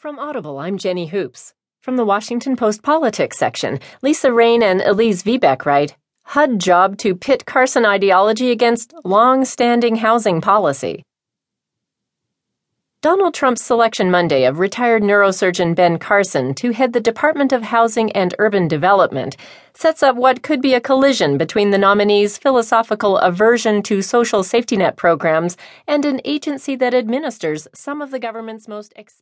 From Audible, I'm Jenny Hoops. From the Washington Post Politics section, Lisa Rein and Elise Viebeck write HUD job to pit Carson ideology against long standing housing policy. Donald Trump's selection Monday of retired neurosurgeon Ben Carson to head the Department of Housing and Urban Development sets up what could be a collision between the nominee's philosophical aversion to social safety net programs and an agency that administers some of the government's most expensive